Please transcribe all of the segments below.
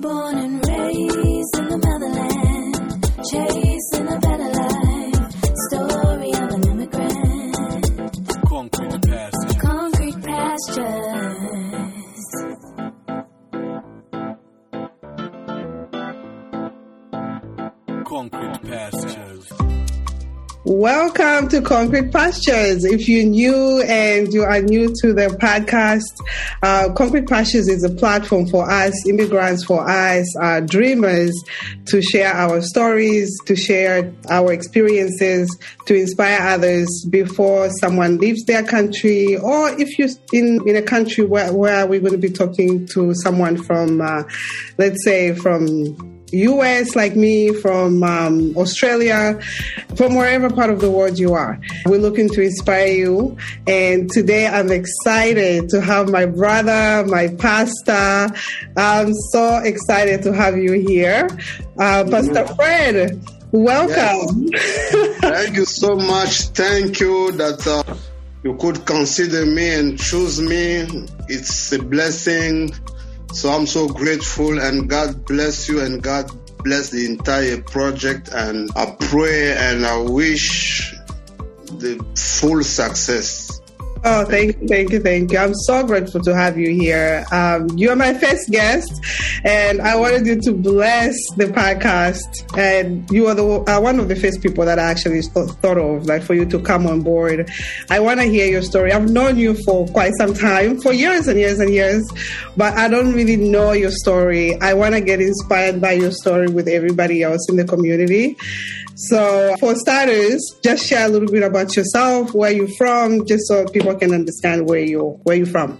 Born and raised Concrete Pastures. If you're new and you are new to the podcast, uh, Concrete Pastures is a platform for us, immigrants, for us, uh, dreamers, to share our stories, to share our experiences, to inspire others before someone leaves their country, or if you're in, in a country where, where we're going to be talking to someone from, uh, let's say, from US, like me, from um, Australia, from wherever part of the world you are. We're looking to inspire you. And today I'm excited to have my brother, my pastor. I'm so excited to have you here. Uh, Pastor Fred, welcome. Thank you so much. Thank you that uh, you could consider me and choose me. It's a blessing. So I'm so grateful and God bless you and God bless the entire project. And I pray and I wish the full success. Oh, thank you, thank you, thank you. I'm so grateful to have you here. Um, you are my first guest, and I wanted you to bless the podcast. And you are the uh, one of the first people that I actually thought of, like for you to come on board. I want to hear your story. I've known you for quite some time, for years and years and years, but I don't really know your story. I want to get inspired by your story with everybody else in the community. So, for starters, just share a little bit about yourself, where you're from, just so people can understand where you where you're from.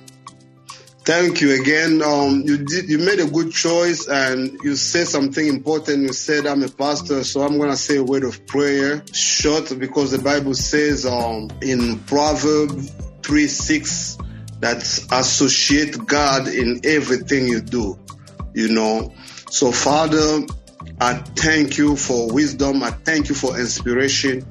Thank you again. Um, you did, you made a good choice, and you said something important. You said I'm a pastor, so I'm gonna say a word of prayer, short, because the Bible says um, in Proverbs three six that associate God in everything you do. You know, so Father, I thank you for wisdom. I thank you for inspiration.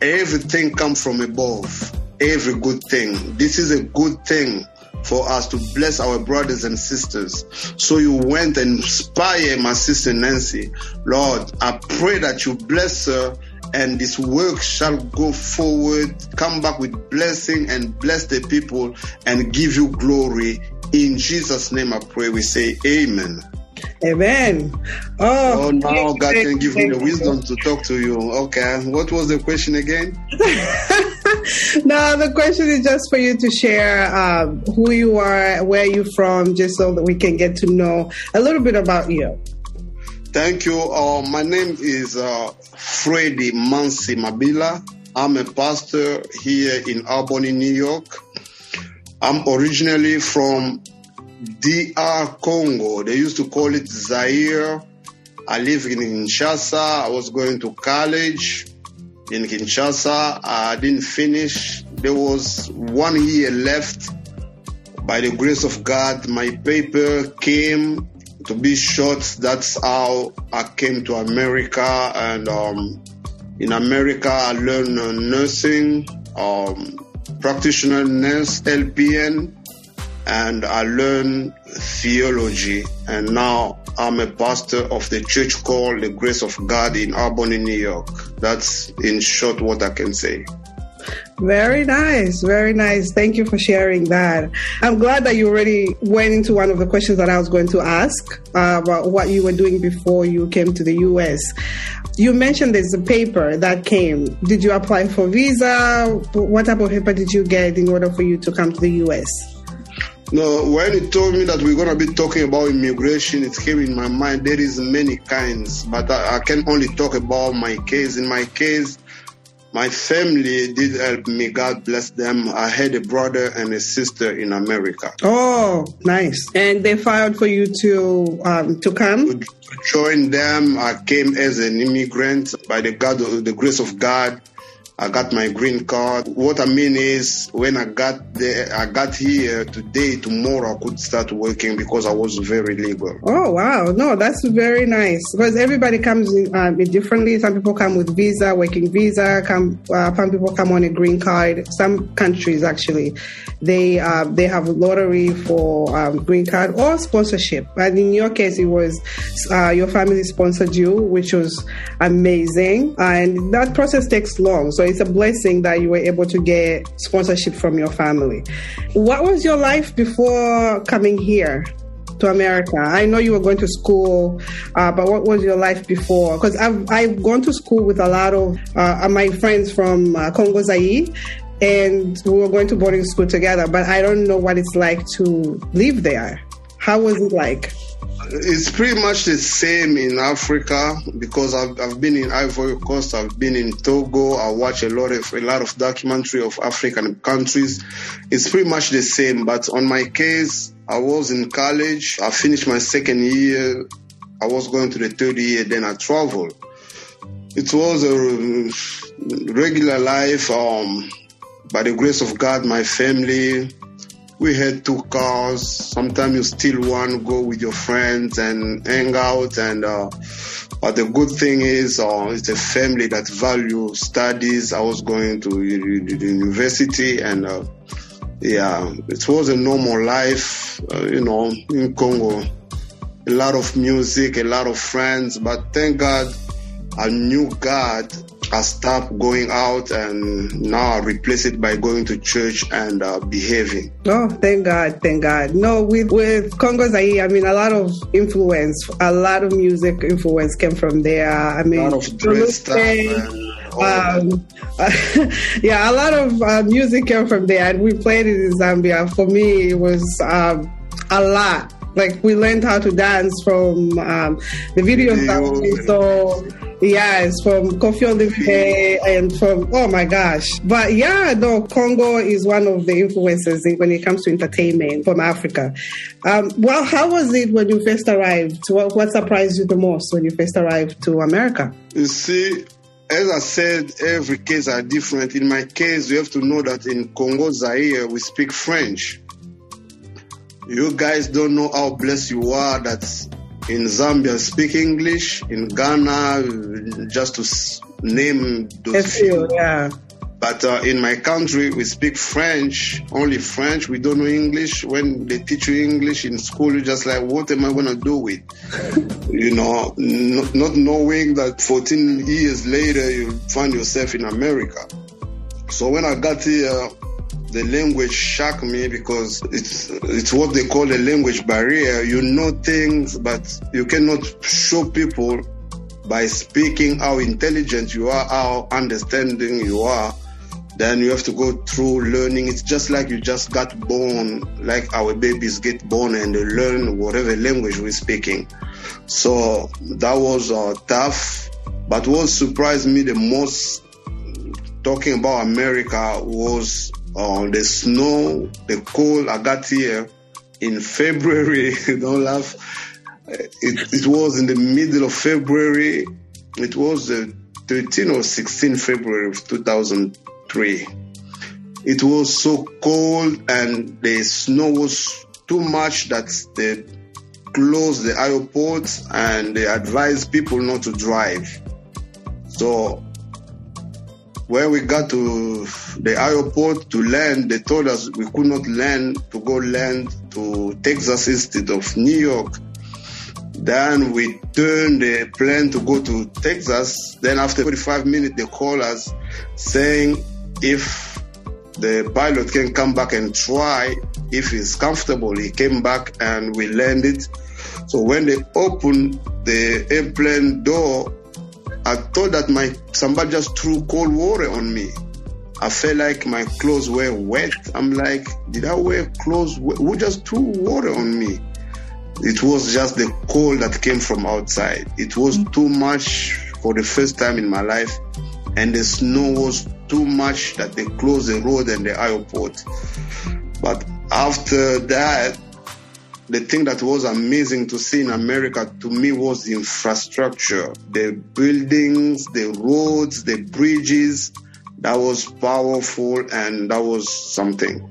Everything comes from above. Every good thing. This is a good thing for us to bless our brothers and sisters. So you went and inspired my sister Nancy. Lord, I pray that you bless her and this work shall go forward, come back with blessing and bless the people and give you glory. In Jesus' name I pray. We say amen. Amen. Oh, Oh, now God can give me the wisdom to talk to you. Okay. What was the question again? no, the question is just for you to share um, who you are, where you're from, just so that we can get to know a little bit about you. Thank you. Uh, my name is uh, Freddy Munsie Mabila. I'm a pastor here in Albany, New York. I'm originally from DR Congo. They used to call it Zaire. I live in Kinshasa. I was going to college in Kinshasa. I didn't finish. There was one year left. By the grace of God, my paper came to be short. That's how I came to America. And um, in America, I learned nursing, um, practitioner nurse, LPN, and I learned theology. And now I'm a pastor of the church called the Grace of God in Albany, New York. That's in short what I can say. Very nice, very nice. Thank you for sharing that. I'm glad that you already went into one of the questions that I was going to ask uh, about what you were doing before you came to the US. You mentioned there's a paper that came. Did you apply for visa? What type of paper did you get in order for you to come to the US? No, when he told me that we're gonna be talking about immigration, it came in my mind. There is many kinds, but I, I can only talk about my case. In my case, my family did help me. God bless them. I had a brother and a sister in America. Oh, nice. And they filed for you to um, to come. To join them, I came as an immigrant by the God, the grace of God. I got my green card. What I mean is, when I got there, I got here today, tomorrow I could start working because I was very legal. Oh wow, no, that's very nice because everybody comes in, um, differently. Some people come with visa, working visa. Come, uh, some people come on a green card. Some countries actually, they uh, they have lottery for um, green card or sponsorship. And in your case, it was uh, your family sponsored you, which was amazing. And that process takes long, so it's a blessing that you were able to get sponsorship from your family. What was your life before coming here? to America. I know you were going to school, uh, but what was your life before? Because I've I've gone to school with a lot of uh, my friends from uh, Congo Zaire, and we were going to boarding school together. But I don't know what it's like to live there. How was it like? It's pretty much the same in Africa because I've, I've been in Ivory Coast, I've been in Togo, I watch a lot of a lot of documentary of African countries. It's pretty much the same, but on my case, I was in college. I finished my second year. I was going to the third year. Then I traveled. It was a regular life. Um, by the grace of God, my family, we had two cars. Sometimes you still want to go with your friends and hang out. And uh, but the good thing is, uh, it's a family that value studies. I was going to university and. Uh, yeah, it was a normal life, uh, you know, in Congo. A lot of music, a lot of friends, but thank God I knew God. I stopped going out and now I replace it by going to church and uh, behaving. Oh, thank God, thank God. No, with, with Congo Zaire, I mean, a lot of influence, a lot of music influence came from there. I mean, a lot of dress stuff. And- um, yeah, a lot of uh, music came from there, and we played it in Zambia. For me, it was um, a lot. Like we learned how to dance from um, the videos that we saw. Yes, from Koffi Olomide and from oh my gosh. But yeah, no, Congo is one of the influences when it comes to entertainment from Africa. Um, well, how was it when you first arrived? What, what surprised you the most when you first arrived to America? You see, as I said, every case are different. In my case, you have to know that in Congo Zaire, we speak French. You guys don't know how blessed you are that in Zambia speak English, in Ghana, just to name those few. Yeah. But uh, in my country, we speak French, only French. We don't know English. When they teach you English in school, you're just like, what am I going to do with? you know, not, not knowing that 14 years later, you find yourself in America. So when I got here, the language shocked me because it's it's what they call a language barrier. You know things, but you cannot show people by speaking how intelligent you are, how understanding you are. Then you have to go through learning. It's just like you just got born, like our babies get born and they learn whatever language we're speaking. So that was uh, tough. But what surprised me the most, talking about America, was uh, the snow, the cold I got here in February. Don't laugh. It, it was in the middle of February. It was the 13 or 16 February of 2003. It was so cold and the snow was too much that they closed the airport and they advised people not to drive. So when we got to the airport to land, they told us we could not land to go land to Texas instead of New York. Then we turned the plane to go to Texas. Then after 45 minutes, they call us saying if the pilot can come back and try, if he's comfortable, he came back and we landed. So when they opened the airplane door, I thought that my somebody just threw cold water on me. I felt like my clothes were wet. I'm like, did I wear clothes? Who just threw water on me? It was just the cold that came from outside. It was mm. too much for the first time in my life, and the snow was too much that they closed the road and the airport. But after that, the thing that was amazing to see in America to me was the infrastructure, the buildings, the roads, the bridges, that was powerful and that was something.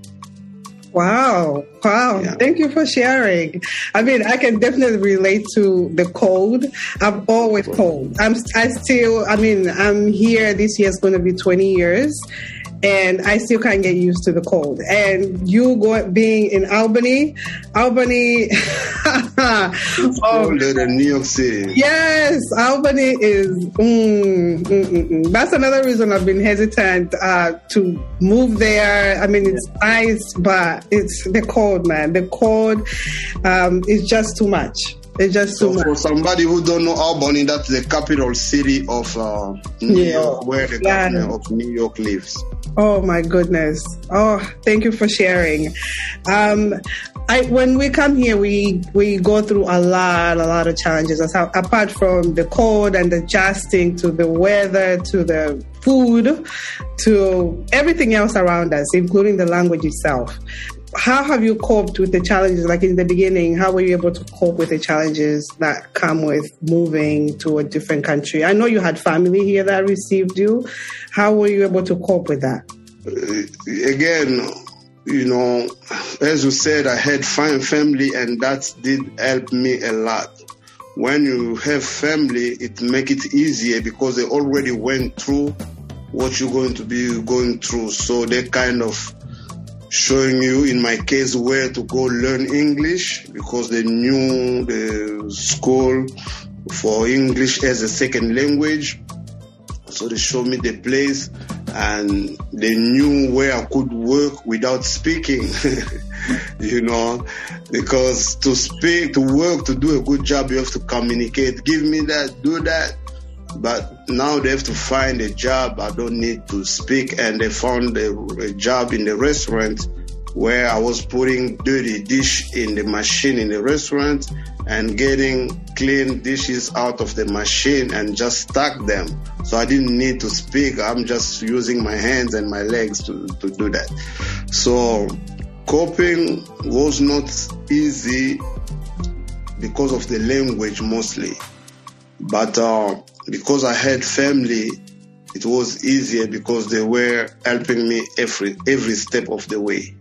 Wow. Wow. Yeah. Thank you for sharing. I mean, I can definitely relate to the cold. I'm always cold. I'm, I still, I mean, I'm here. This year is going to be 20 years and I still can't get used to the cold. And you go, being in Albany, Albany, oh, Older than New York City. Yes, Albany is. Mm, mm, mm, mm. That's another reason I've been hesitant uh, to move there. I mean, it's nice, but it's the cold, man. The cold um, is just too much. It's just So for somebody who don't know Albany, that's the capital city of uh, New Yeah. York, where the Yeah. governor of New York lives. Oh my goodness. Oh, thank you for sharing. Um, I, when we come here, we, we go through a lot, a lot of challenges. How- Apart from the cold and adjusting to the weather, to the food, to everything else around us, including the language itself. How have you coped with the challenges? Like in the beginning, how were you able to cope with the challenges that come with moving to a different country? I know you had family here that received you. How were you able to cope with that? Uh, again, you know, as you said, I had fine family, and that did help me a lot. When you have family, it make it easier because they already went through what you're going to be going through. So they kind of showing you, in my case, where to go learn English because they knew the school for English as a second language. So they showed me the place and they knew where I could work without speaking, you know, because to speak, to work, to do a good job, you have to communicate. Give me that, do that. But now they have to find a job. I don't need to speak. And they found a, a job in the restaurant where I was putting dirty dish in the machine in the restaurant and getting clean dishes out of the machine and just stack them. So I didn't need to speak. I'm just using my hands and my legs to, to do that. So coping was not easy because of the language mostly. But uh, because I had family, it was easier because they were helping me every every step of the way.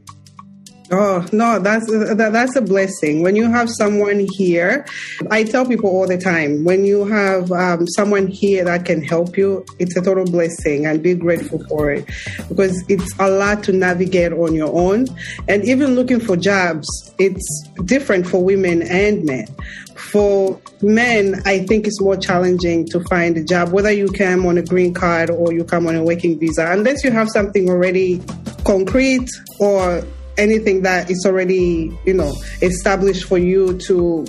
Oh no, that's that, that's a blessing. When you have someone here, I tell people all the time, when you have um, someone here that can help you, it's a total blessing, and be grateful for it because it's a lot to navigate on your own. And even looking for jobs, it's different for women and men. For men, I think it's more challenging to find a job, whether you come on a green card or you come on a working visa, unless you have something already concrete or anything that is already you know established for you to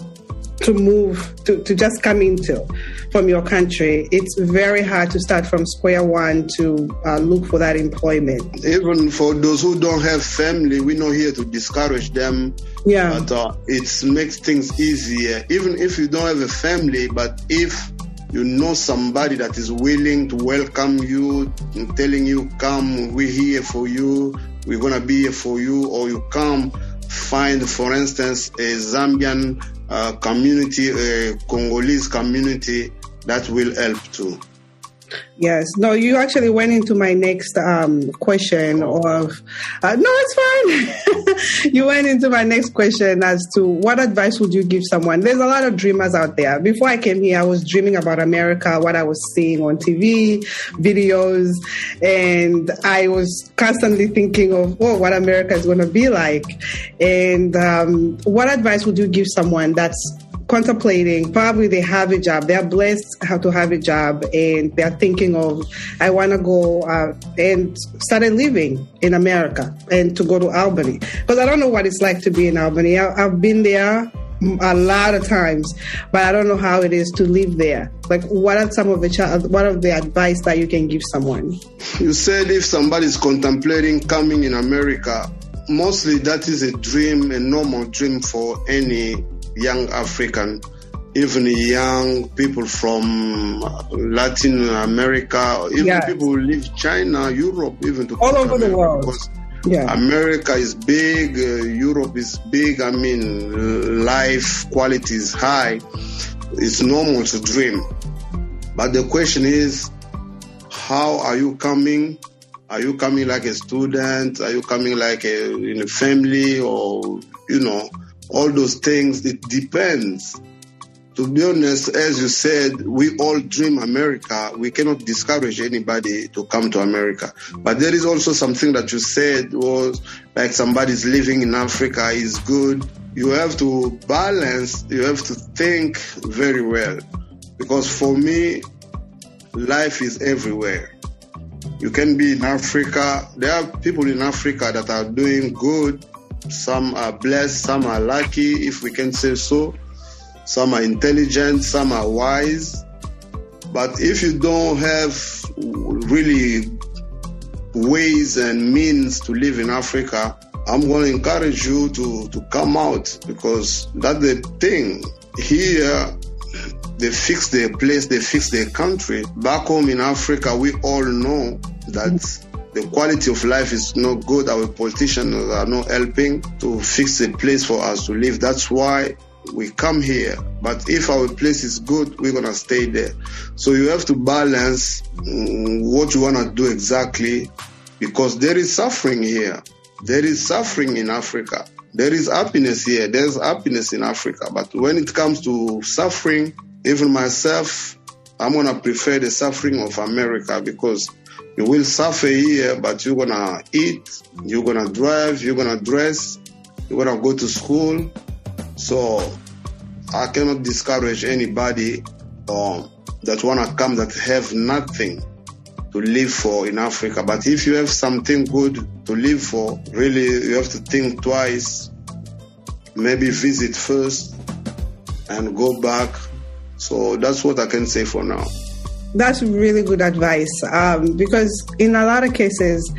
to move to, to just come into from your country it's very hard to start from square one to uh, look for that employment. Even for those who don't have family, we're not here to discourage them, yeah. But uh, it makes things easier. Even if you don't have a family, but if you know somebody that is willing to welcome you and telling you, come, we're here for you, we're gonna be here for you, or you come find, for instance, a Zambian uh, community, a Congolese community, that will help too. Yes. No, you actually went into my next um, question of, uh, no, it's fine. you went into my next question as to what advice would you give someone? There's a lot of dreamers out there. Before I came here, I was dreaming about America, what I was seeing on TV, videos, and I was constantly thinking of, oh, what America is going to be like. And um, what advice would you give someone that's contemplating probably they have a job. They're blessed how to have a job and they're thinking of i want to go uh, and started living in america and to go to albany. Because i don't know what it's like to be in albany. I, i've been there a lot of times but i don't know how it is to live there. Like what are some of the what are the advice that you can give someone? You said if somebody is contemplating coming in America, mostly that is a dream, a normal dream for any young African, even young people from Latin America, even Yes. people who live China, Europe, even to All over the world. because yeah America is big, uh, Europe is big. I mean, life quality is high. It's normal to dream. But the question is, how are you coming Are you coming like a student? Are you coming like a, in a family or, you know, all those things? It depends. To be honest, as you said, we all dream America. We cannot discourage anybody to come to America. But there is also something that you said was like somebody's living in Africa is good. You have to balance, you have to think very well. Because for me, life is everywhere. You can be in Africa. There are people in Africa that are doing good. Some are blessed, some are lucky, if we can say so. Some are intelligent, some are wise. But if you don't have really ways and means to live in Africa, I'm going to encourage you to, to come out because that's the thing. Here, they fix their place, they fix their country. Back home in Africa, we all know that the quality of life is not good. Our politicians are not helping to fix a place for us to live. That's why we come here. But if our place is good, we're gonna stay there. So you have to balance mm, what you wanna do exactly, because there is suffering here. There is suffering in Africa. There is happiness here. There's happiness in Africa. But when it comes to suffering, even myself, I'm gonna prefer the suffering of America because you will suffer here, but you're gonna eat, you're gonna drive, you're gonna dress, you're gonna go to school. So I cannot discourage anybody um, that wanna come that have nothing to live for in Africa. But if you have something good to live for, really you have to think twice. Maybe visit first and go back. So that's what I can say for now. That's really good advice um, because in a lot of cases,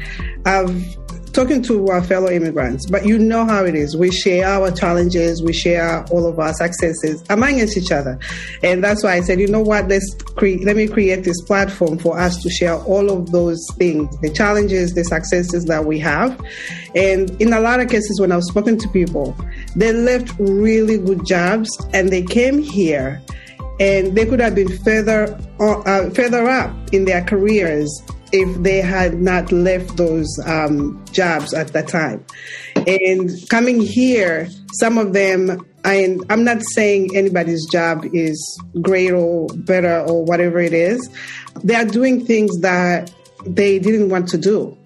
I've talking to our fellow immigrants, but you know how it is. We share our challenges, we share all of our successes amongst each other, and that's why I said, you know what? Let's cre- let me create this platform for us to share all of those things, the challenges, the successes that we have, and in a lot of cases, when I've spoken to people, they left really good jobs and they came here and they could have been further uh, further up in their careers if they had not left those um, jobs at that time. And coming here, some of them, I, I'm not saying anybody's job is great or better or whatever it is. They are doing things that they didn't want to do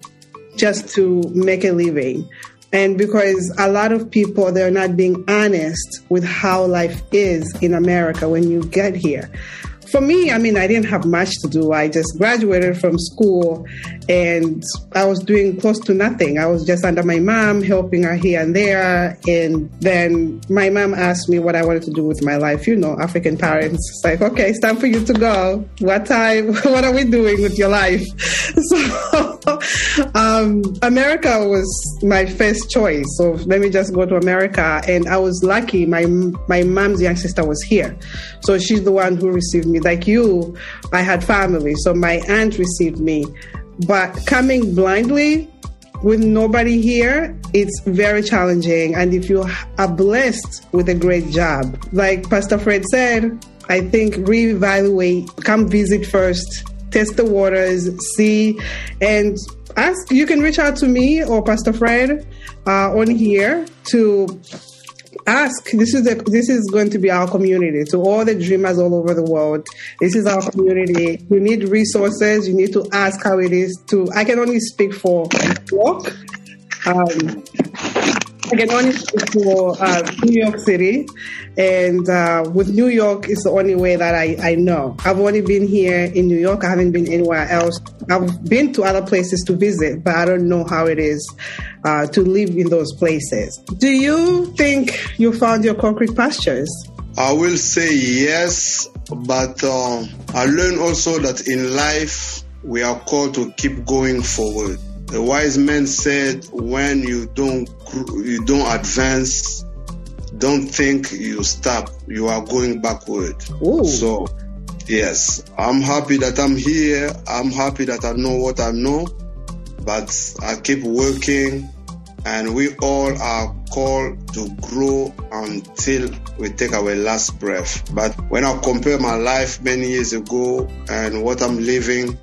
just to make a living and because a lot of people they're not being honest with how life is in America when you get here. For me, I mean, I didn't have much to do. I just graduated from school and I was doing close to nothing. I was just under my mom, helping her here and there. And then my mom asked me what I wanted to do with my life. You know, African parents, it's like, okay, it's time for you to go. What time? What are we doing with your life? So, um, America was my first choice. So let me just go to America. And I was lucky. My my mom's young sister was here, so she's the one who received me. Like you, I had family, so my aunt received me. But coming blindly with nobody here, it's very challenging. And if you are blessed with a great job, like Pastor Fred said, I think reevaluate, come visit first, test the waters, see, and ask. You can reach out to me or Pastor Fred uh, on here to ask. This is the, this is going to be our community to all the dreamers all over the world. This is our community. You need resources. You need to ask how it is to. I can only speak for work. Um, I can only speak for uh, New York City, and uh, with New York, it's the only way that I, I know. I've only been here in New York. I haven't been anywhere else. I've been to other places to visit, but I don't know how it is uh, to live in those places. Do you think you found your concrete pastures? I will say yes, but uh, I learned also that in life we are called to keep going forward. The wise man said, "When you don't you don't advance, don't think you stop. You are going backward." Ooh. So, yes, I'm happy that I'm here. I'm happy that I know what I know, but I keep working, and we all are called to grow until we take our last breath. But when I compare my life many years ago and what I'm living,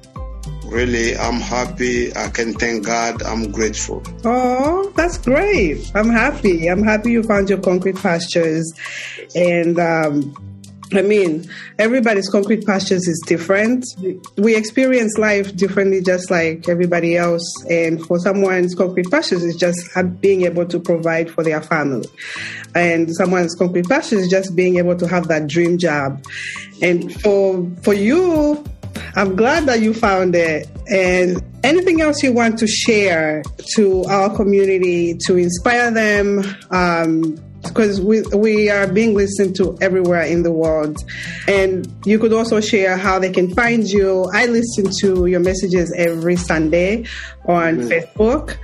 really, I'm happy. I can thank God. I'm grateful. Oh, that's great. I'm happy. I'm happy you found your concrete pastures. And um, I mean, everybody's concrete pastures is different. We experience life differently, just like everybody else. And for someone's concrete pastures is just being able to provide for their family. And someone's concrete pastures is just being able to have that dream job. And for for you, I'm glad that you found it. And anything else you want to share to our community to inspire them? Um, because we, we are being listened to everywhere in the world. And you could also share how they can find you. I listen to your messages every Sunday on Facebook.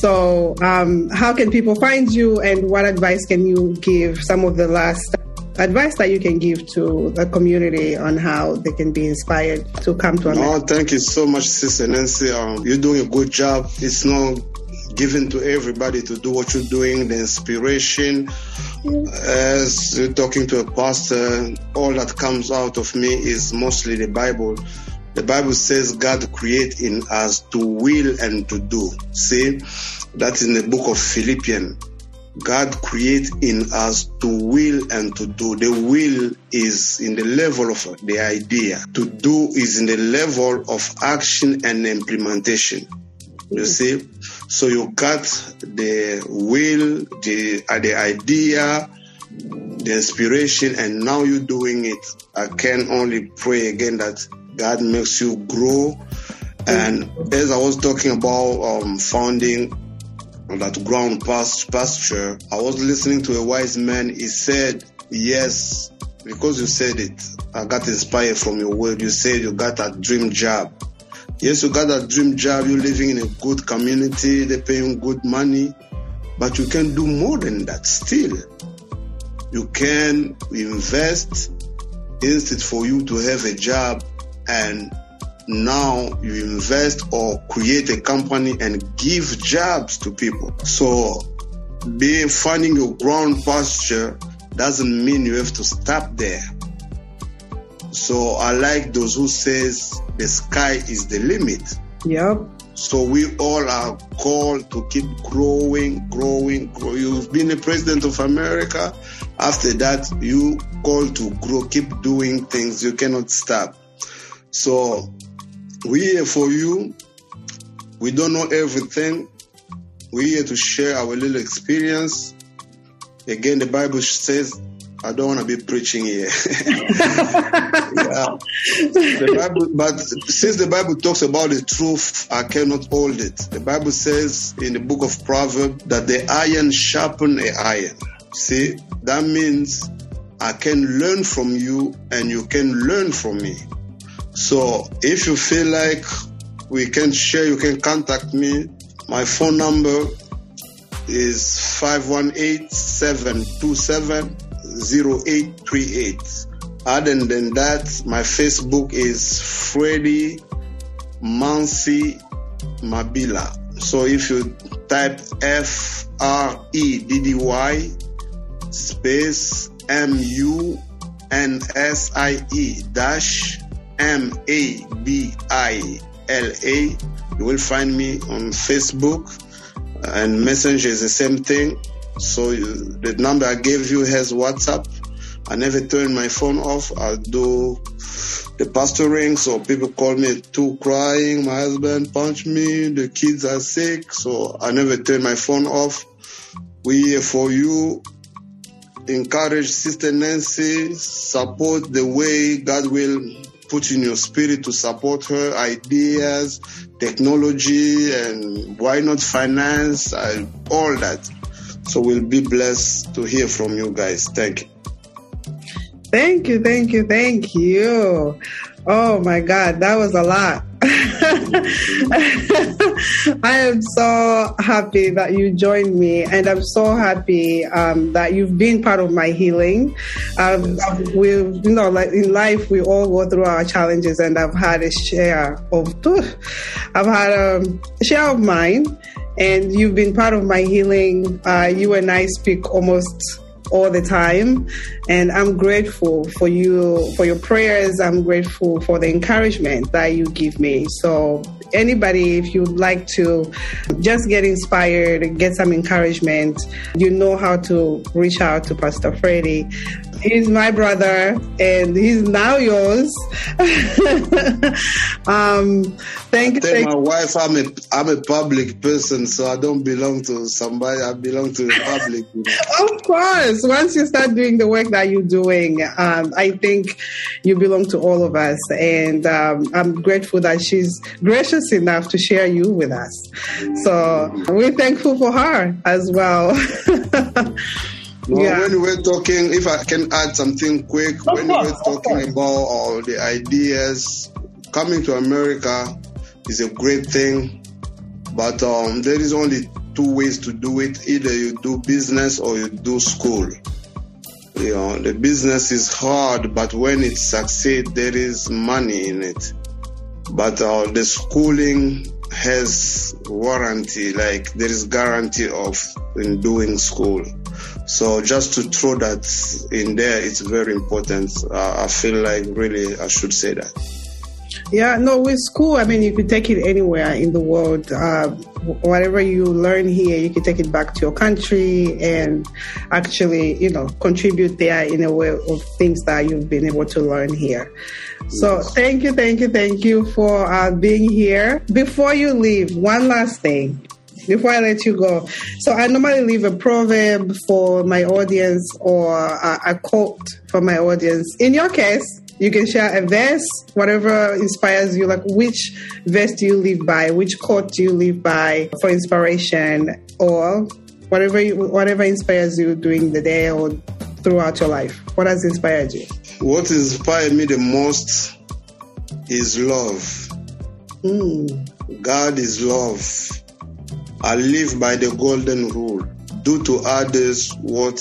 So, um, how can people find you and what advice can you give? Some of the last advice that you can give to the community on how they can be inspired to come to America? Oh, thank you so much, Sister Nancy. Um, you're doing a good job. It's not given to everybody to do what you're doing, the inspiration. As you're talking to a pastor, all that comes out of me is mostly the Bible. The Bible says God create in us to will and to do. See, that's in the book of Philippians. God create in us to will and to do. The will is in the level of the idea. To do is in the level of action and implementation. You see? So you got the will, the uh, the idea, the inspiration, and now you're doing it. I can only pray again that God makes you grow. And as I was talking about um, founding that ground past pasture, I was listening to a wise man. He said, "Yes, because you said it, I got inspired from your word. You said you got a dream job." Yes, you got a dream job, you're living in a good community, they're paying good money, but you can do more than that still. You can invest instead for you to have a job and now you invest or create a company and give jobs to people. So be finding your ground pasture doesn't mean you have to stop there. So I like those who says the sky is the limit. Yep. So we all are called to keep growing, growing, grow. You've been the president of America. After that, you called to grow, keep doing things. You cannot stop. So we here for you. We don't know everything. We're here to share our little experience. Again, the Bible says I don't want to be preaching here. Bible, but since the Bible talks about the truth, I cannot hold it. The Bible says in the book of Proverbs that the iron sharpen a iron. See, that means I can learn from you and you can learn from me. So if you feel like we can share, you can contact me. My phone number is 518 727 0838. Other than that, my Facebook is Freddy Munsie Mabila. So if you type F R E D D Y space M U N S I E dash M A B I L A, you will find me on Facebook uh, and Messenger is the same thing. So you, the number I gave you has WhatsApp. I never turn my phone off. I do the pastoring. So people call me too crying. My husband punched me. The kids are sick. So I never turn my phone off. We here for you. Encourage Sister Nancy. Support the way God will put in your spirit to support her ideas, technology, and why not finance, and all that. So we'll be blessed to hear from you guys. Thank you. Thank you, thank you, thank you. Oh my God, that was a lot. I am so happy that you joined me, and I'm so happy um, that you've been part of my healing. Um, we, you know, like in life, we all go through our challenges, and I've had a share of, I've had a share of mine, and you've been part of my healing. Uh, you and I speak almost all the time. And I'm grateful for you, for your prayers. I'm grateful for the encouragement that you give me. So anybody, if you'd like to just get inspired, get some encouragement, you know how to reach out to Pastor Freddy. He's my brother, and he's now yours. um, thank you. Thank my wife I'm a I'm a public person, so I don't belong to somebody. I belong to the public. Of course, once you start doing the work that you're doing, um, I think you belong to all of us, and um, I'm grateful that she's gracious enough to share you with us. So we're thankful for her as well. No, Yeah. When we were talking, if I can add something quick, when we course, were talking about all the ideas, coming to America is a great thing, but um, there is only two ways to do it. Either you do business or you do school. You know, the business is hard, but when it succeeds, there is money in it. But uh, the schooling has warranty, like there is guarantee of in doing school. So just to throw that in there, it's very important. Uh, I feel like really I should say that. Yeah, no, with school, I mean, you could take it anywhere in the world. Uh, whatever you learn here, you can take it back to your country and actually, you know, contribute there in a way of things that you've been able to learn here. So thank you, thank you, thank you for uh, being here. Before you leave, one last thing. Before I let you go, so I normally leave a proverb for my audience or a, a quote for my audience. In your case, you can share a verse, whatever inspires you. Like, which verse do you live by? Which quote do you live by for inspiration, or whatever you, whatever inspires you during the day or throughout your life? What has inspired you? What inspired me the most is love. Mm, God is love. I live by the golden rule. Do to others what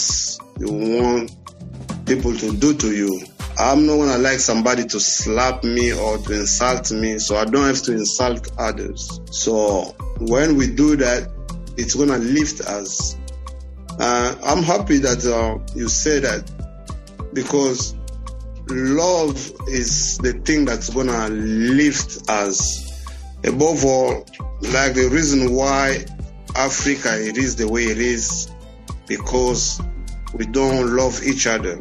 you want people to do to you. I'm not gonna like somebody to slap me or to insult me, so I don't have to insult others. So when we do that, it's gonna lift us. Uh, I'm happy that uh, you say that because love is the thing that's gonna lift us. Above all, like the reason why Africa it is the way it is, because we don't love each other.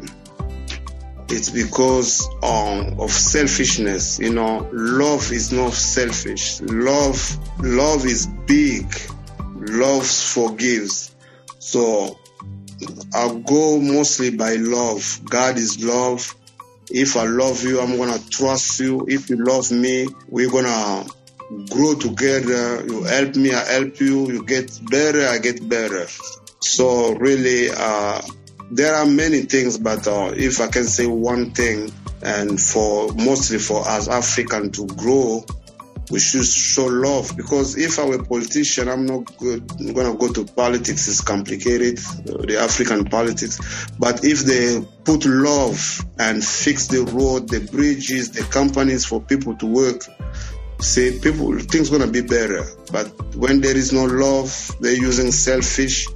It's because um, of selfishness. You know, love is not selfish. Love, love is big. Love forgives. So I go mostly by love. God is love. If I love you, I'm gonna trust you. If you love me, we're gonna grow together. You help me, I help you. You get better, I get better. So really, uh, there are many things, but uh, if I can say one thing, and for mostly for us African to grow, we should show love because if I were a politician, I'm not good, I'm gonna go to politics. It's complicated, uh, the African politics. But if they put love and fix the road, the bridges, the companies for people to work, see, people things gonna be better. But when there is no love, they're using selfish.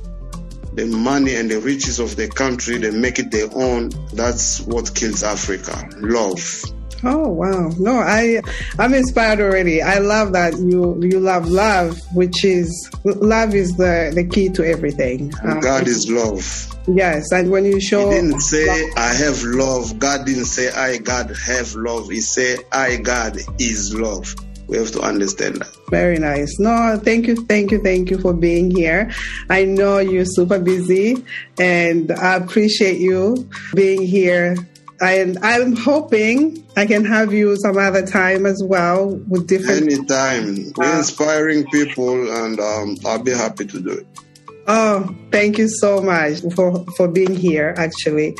The money and the riches of the country, they make it their own. That's what kills Africa. Love. Oh wow! No, I I'm inspired already. I love that you you love love, which is love is the the key to everything. Um, God is love. yes, and when you He show didn't say I have love. God didn't say I God have love. He said I God is love. We have to understand that. Very nice. No, thank you, thank you, thank you for being here. I know you're super busy and I appreciate you being here. And I'm hoping I can have you some other time as well with different. Anytime. We're inspiring people and um, I'll be happy to do it. Oh, thank you so much for, for being here, actually.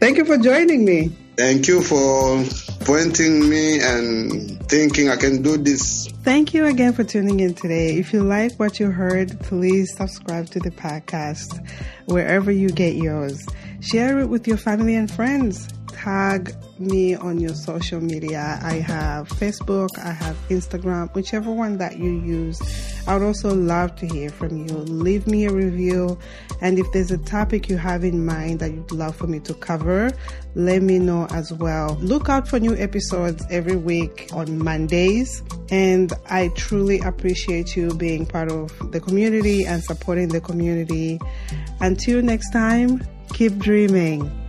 Thank you for joining me. Thank you for pointing me and thinking I can do this. Thank you again for tuning in today. If you like what you heard, please subscribe to the podcast wherever you get yours. Share it with your family and friends. Tag me on your social media. I have Facebook, I have Instagram, whichever one that you use. I would also love to hear from you. Leave me a review. And if there's a topic you have in mind that you'd love for me to cover, let me know as well. Look out for new episodes every week on Mondays. And I truly appreciate you being part of the community and supporting the community. Until next time, keep dreaming.